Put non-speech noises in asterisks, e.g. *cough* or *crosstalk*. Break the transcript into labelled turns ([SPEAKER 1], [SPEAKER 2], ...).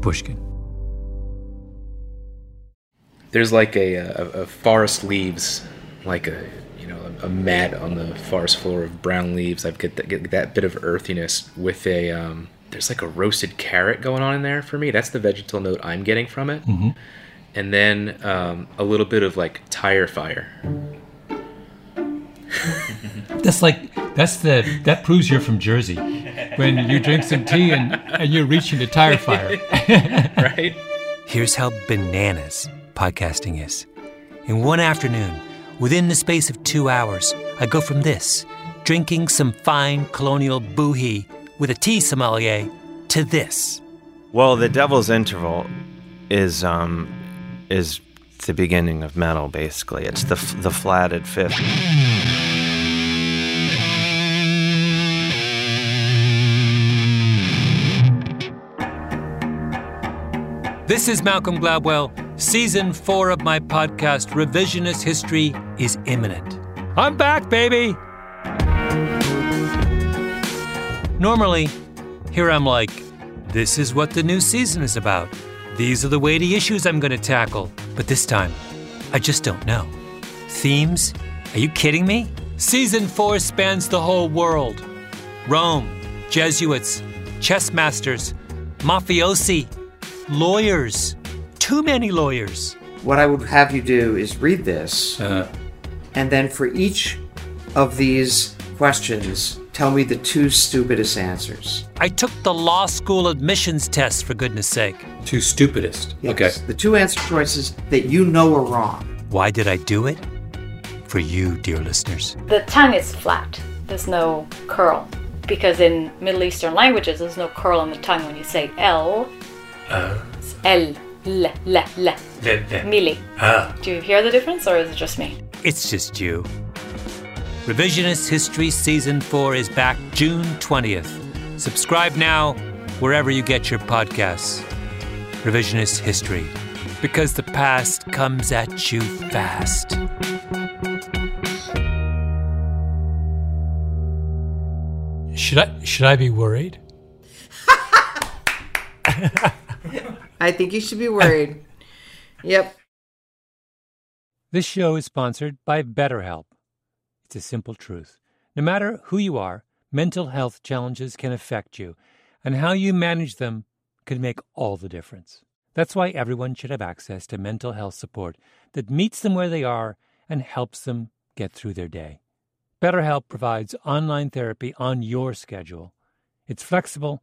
[SPEAKER 1] Pushkin.
[SPEAKER 2] There's like a, a, a forest leaves, like a you know a, a, mat on the forest floor of brown leaves. I've get that, get that bit of earthiness with a um, there's like a roasted carrot going on in there for me. That's the vegetal note I'm getting from it.
[SPEAKER 1] Mm-hmm.
[SPEAKER 2] And then um, a little bit of like tire fire.
[SPEAKER 1] That's like that's the that proves you're from Jersey. When you drink some tea and, and you're reaching the tire fire. *laughs*
[SPEAKER 2] right?
[SPEAKER 3] Here's how bananas podcasting is. In one afternoon, within the space of two hours, I go from this, drinking some fine colonial Bohea with a tea sommelier, to this.
[SPEAKER 4] Well, the Devil's Interval is um is the beginning of metal. Basically, it's the the flatted fifth.
[SPEAKER 3] This is Malcolm Gladwell. Season four of my podcast, Revisionist History, is imminent. I'm back, baby! Normally, here I'm like, this is what the new season is about. These are the weighty issues I'm going to tackle. But this time, I just don't know. Themes? Are you kidding me? Season four spans the whole world Rome, Jesuits, chess masters, mafiosi, lawyers. Too many lawyers.
[SPEAKER 5] What I would have you do is read this,
[SPEAKER 1] Uh,
[SPEAKER 5] and then for each of these questions, tell me the two stupidest answers.
[SPEAKER 3] I took the law school admissions test, for goodness sake.
[SPEAKER 1] two stupidest.
[SPEAKER 5] Yes, The two answer choices that you know are wrong.
[SPEAKER 3] Why did I do it? For you, dear listeners.
[SPEAKER 6] The tongue is flat. There's no curl. Because in Middle Eastern languages, there's no curl in the tongue when you say L. It's L, L, L, L. Mili. Do you hear the difference or is it just me?
[SPEAKER 3] It's just you. Revisionist History Season 4 is back June 20th. Subscribe now wherever you get your podcasts. Revisionist History, because the past comes at you fast.
[SPEAKER 1] Should I should I be worried? *laughs* *laughs*
[SPEAKER 5] I think you should be worried. yep.
[SPEAKER 1] This show is sponsored by BetterHelp. It's a simple truth. No matter who you are, mental health challenges can affect you, and how you manage them can make all the difference. That's why everyone should have access to mental health support that meets them where they are and helps them get through their day. BetterHelp provides online therapy on your schedule. It's flexible,